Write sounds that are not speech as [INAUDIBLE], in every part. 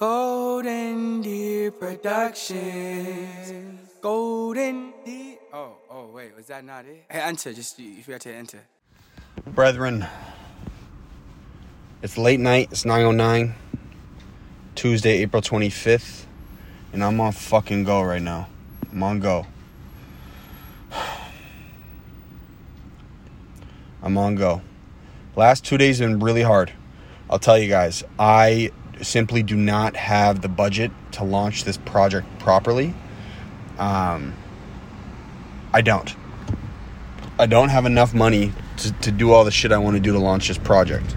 Golden Deer Productions. Golden Deer. Oh, oh, wait, was that not it? Hey, enter, just you, forgot to enter. Brethren, it's late night. It's 9.09. Tuesday, April 25th. And I'm on fucking go right now. I'm on go. [SIGHS] I'm on go. Last two days have been really hard. I'll tell you guys, I simply do not have the budget to launch this project properly. Um, I don't. I don't have enough money to, to do all the shit I want to do to launch this project,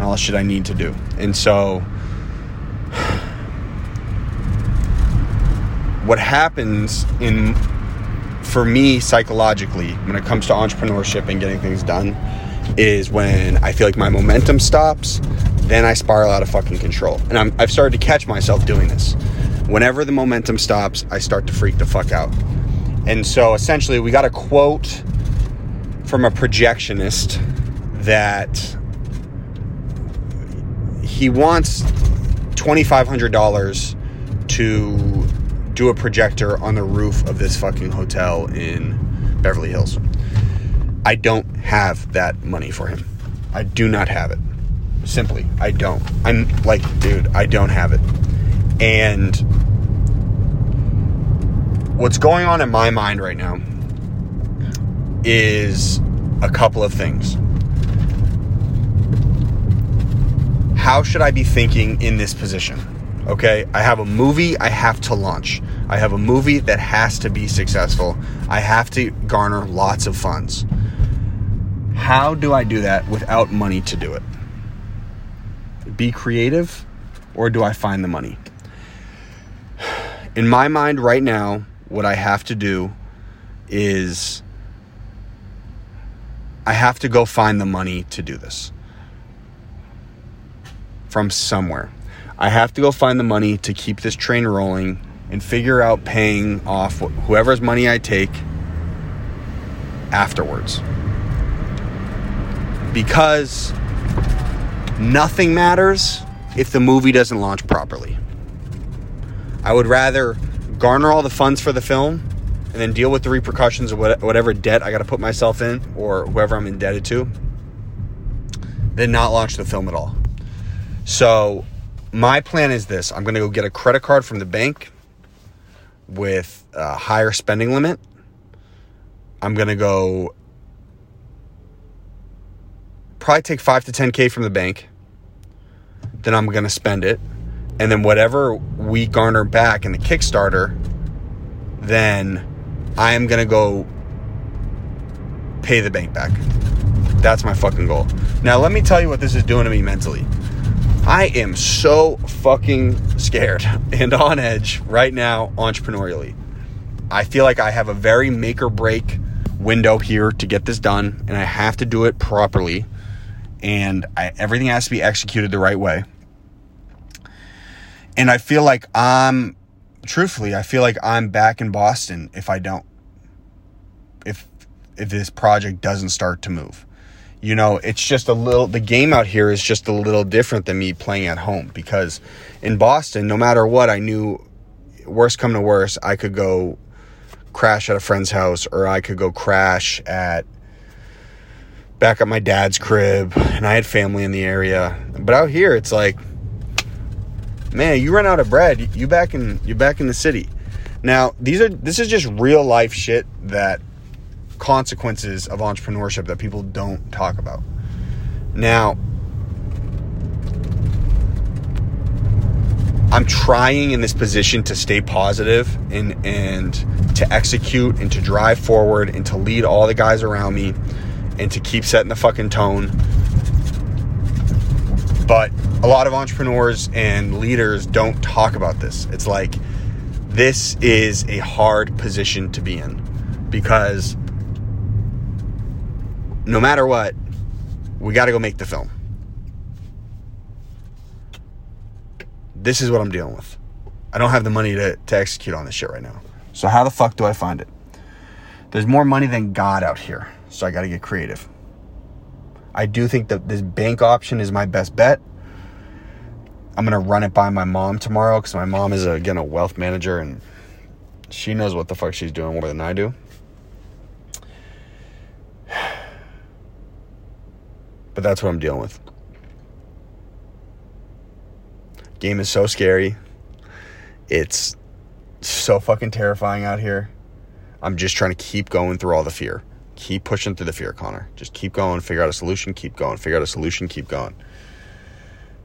all the shit I need to do. And so, what happens in for me psychologically when it comes to entrepreneurship and getting things done is when I feel like my momentum stops, then I spiral out of fucking control. And I'm, I've started to catch myself doing this. Whenever the momentum stops, I start to freak the fuck out. And so essentially, we got a quote from a projectionist that he wants $2,500 to do a projector on the roof of this fucking hotel in Beverly Hills. I don't have that money for him. I do not have it. Simply, I don't. I'm like, dude, I don't have it. And what's going on in my mind right now is a couple of things. How should I be thinking in this position? Okay, I have a movie I have to launch. I have a movie that has to be successful. I have to garner lots of funds. How do I do that without money to do it? Be creative or do I find the money? In my mind right now, what I have to do is I have to go find the money to do this from somewhere. I have to go find the money to keep this train rolling and figure out paying off whoever's money I take afterwards. Because nothing matters if the movie doesn't launch properly. I would rather garner all the funds for the film and then deal with the repercussions of whatever debt I got to put myself in or whoever I'm indebted to than not launch the film at all. So, my plan is this I'm going to go get a credit card from the bank with a higher spending limit. I'm going to go probably take 5 to 10k from the bank. Then I'm going to spend it. And then whatever we garner back in the Kickstarter, then I am going to go pay the bank back. That's my fucking goal. Now, let me tell you what this is doing to me mentally. I am so fucking scared [LAUGHS] and on edge right now, entrepreneurially. I feel like I have a very make or break window here to get this done, and I have to do it properly. And I, everything has to be executed the right way. And I feel like I'm, truthfully, I feel like I'm back in Boston if I don't, if if this project doesn't start to move you know, it's just a little, the game out here is just a little different than me playing at home because in Boston, no matter what, I knew worst come to worst, I could go crash at a friend's house or I could go crash at back at my dad's crib and I had family in the area. But out here, it's like, man, you run out of bread, you back in, you back in the city. Now, these are, this is just real life shit that consequences of entrepreneurship that people don't talk about. Now, I'm trying in this position to stay positive and and to execute and to drive forward and to lead all the guys around me and to keep setting the fucking tone. But a lot of entrepreneurs and leaders don't talk about this. It's like this is a hard position to be in because no matter what, we got to go make the film. This is what I'm dealing with. I don't have the money to, to execute on this shit right now. So, how the fuck do I find it? There's more money than God out here. So, I got to get creative. I do think that this bank option is my best bet. I'm gonna run it by my mom tomorrow because my mom is again a wealth manager and she knows what the fuck she's doing more than I do. [SIGHS] But that's what I'm dealing with. Game is so scary. It's so fucking terrifying out here. I'm just trying to keep going through all the fear. Keep pushing through the fear, Conor. Just keep going, figure out a solution, keep going, figure out a solution, keep going.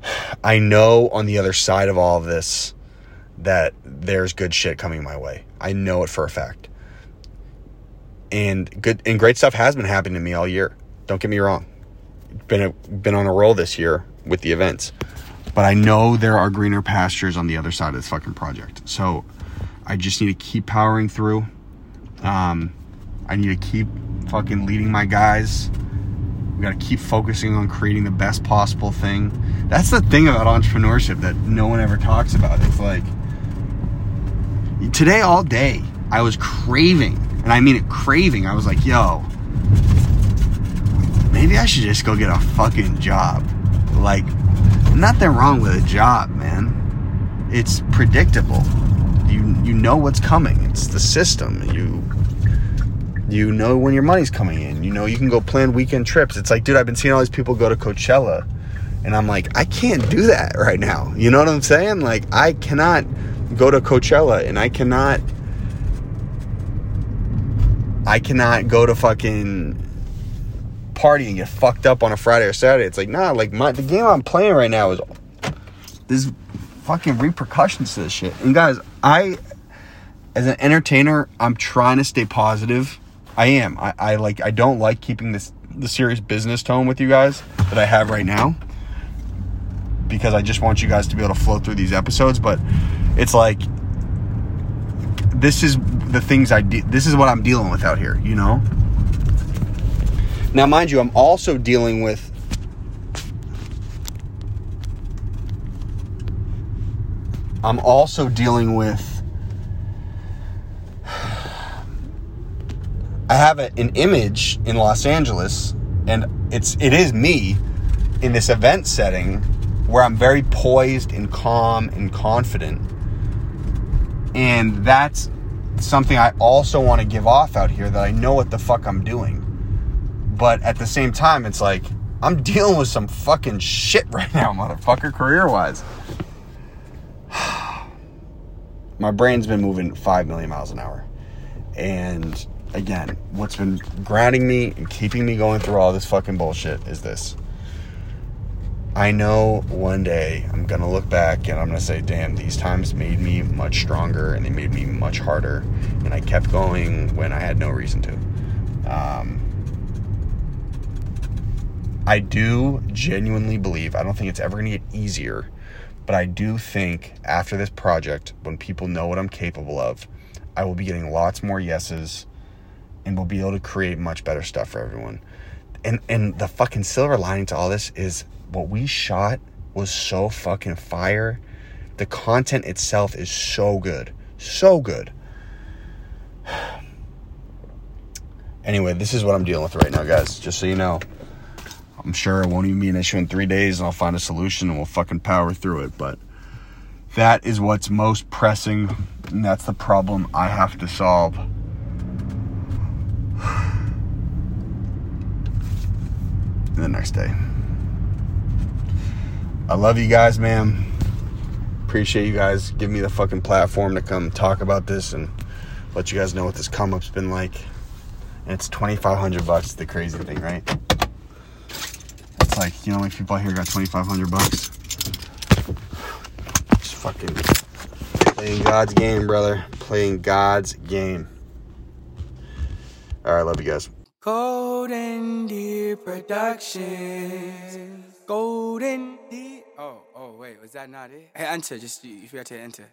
[SIGHS] I know on the other side of all of this that there's good shit coming my way. I know it for a fact. And good and great stuff has been happening to me all year. Don't get me wrong been a, been on a roll this year with the events. But I know there are greener pastures on the other side of this fucking project. So I just need to keep powering through. Um, I need to keep fucking leading my guys. We got to keep focusing on creating the best possible thing. That's the thing about entrepreneurship that no one ever talks about. It's like today, all day, I was craving, and I mean it craving. I was like, yo, maybe I should just go get a fucking job. Like, nothing wrong with a job, man. It's predictable. You you know what's coming. It's the system. You you know when your money's coming in. You know you can go plan weekend trips. It's like, dude, I've been seeing all these people go to Coachella, and I'm like, I can't do that right now. You know what I'm saying? Like, I cannot go to Coachella, and I cannot. I cannot go to fucking party and get fucked up on a Friday or Saturday. It's like, nah, like my the game I'm playing right now is there's fucking repercussions to this shit. And guys, I as an entertainer, I'm trying to stay positive. I am. I, I like I don't like keeping this the serious business tone with you guys that I have right now. Because I just want you guys to be able to flow through these episodes, but it's like this is the things I de- this is what I'm dealing with out here, you know? Now, mind you, I'm also dealing with I'm also dealing with I have a, an image in Los Angeles and it's it is me in this event setting where I'm very poised and calm and confident. And that's something I also want to give off out here that I know what the fuck I'm doing. But at the same time, it's like, I'm dealing with some fucking shit right now, motherfucker, career wise. [SIGHS] My brain's been moving 5 million miles an hour. And again, what's been grounding me and keeping me going through all this fucking bullshit is this. I know one day I'm gonna look back and I'm gonna say, damn, these times made me much stronger and they made me much harder. And I kept going when I had no reason to. Um, I do genuinely believe, I don't think it's ever going to get easier, but I do think after this project, when people know what I'm capable of, I will be getting lots more yeses and we'll be able to create much better stuff for everyone. And and the fucking silver lining to all this is what we shot was so fucking fire. The content itself is so good. So good. [SIGHS] Anyway, this is what I'm dealing with right now, guys. Just so you know. I'm sure it won't even be an issue in three days, and I'll find a solution and we'll fucking power through it. But that is what's most pressing, and that's the problem I have to solve. The next day. I love you guys, man. Appreciate you guys giving me the fucking platform to come talk about this and let you guys know what this come up's been like. And it's 2500 bucks, the crazy thing, right? It's like, you know, like people here got 2500 bucks. Just fucking playing God's game, brother. Playing God's game. All right, love you guys. Golden Deer Productions. Golden Deer. Oh, oh, wait, was that not it? Hey, enter. Just you forgot to enter.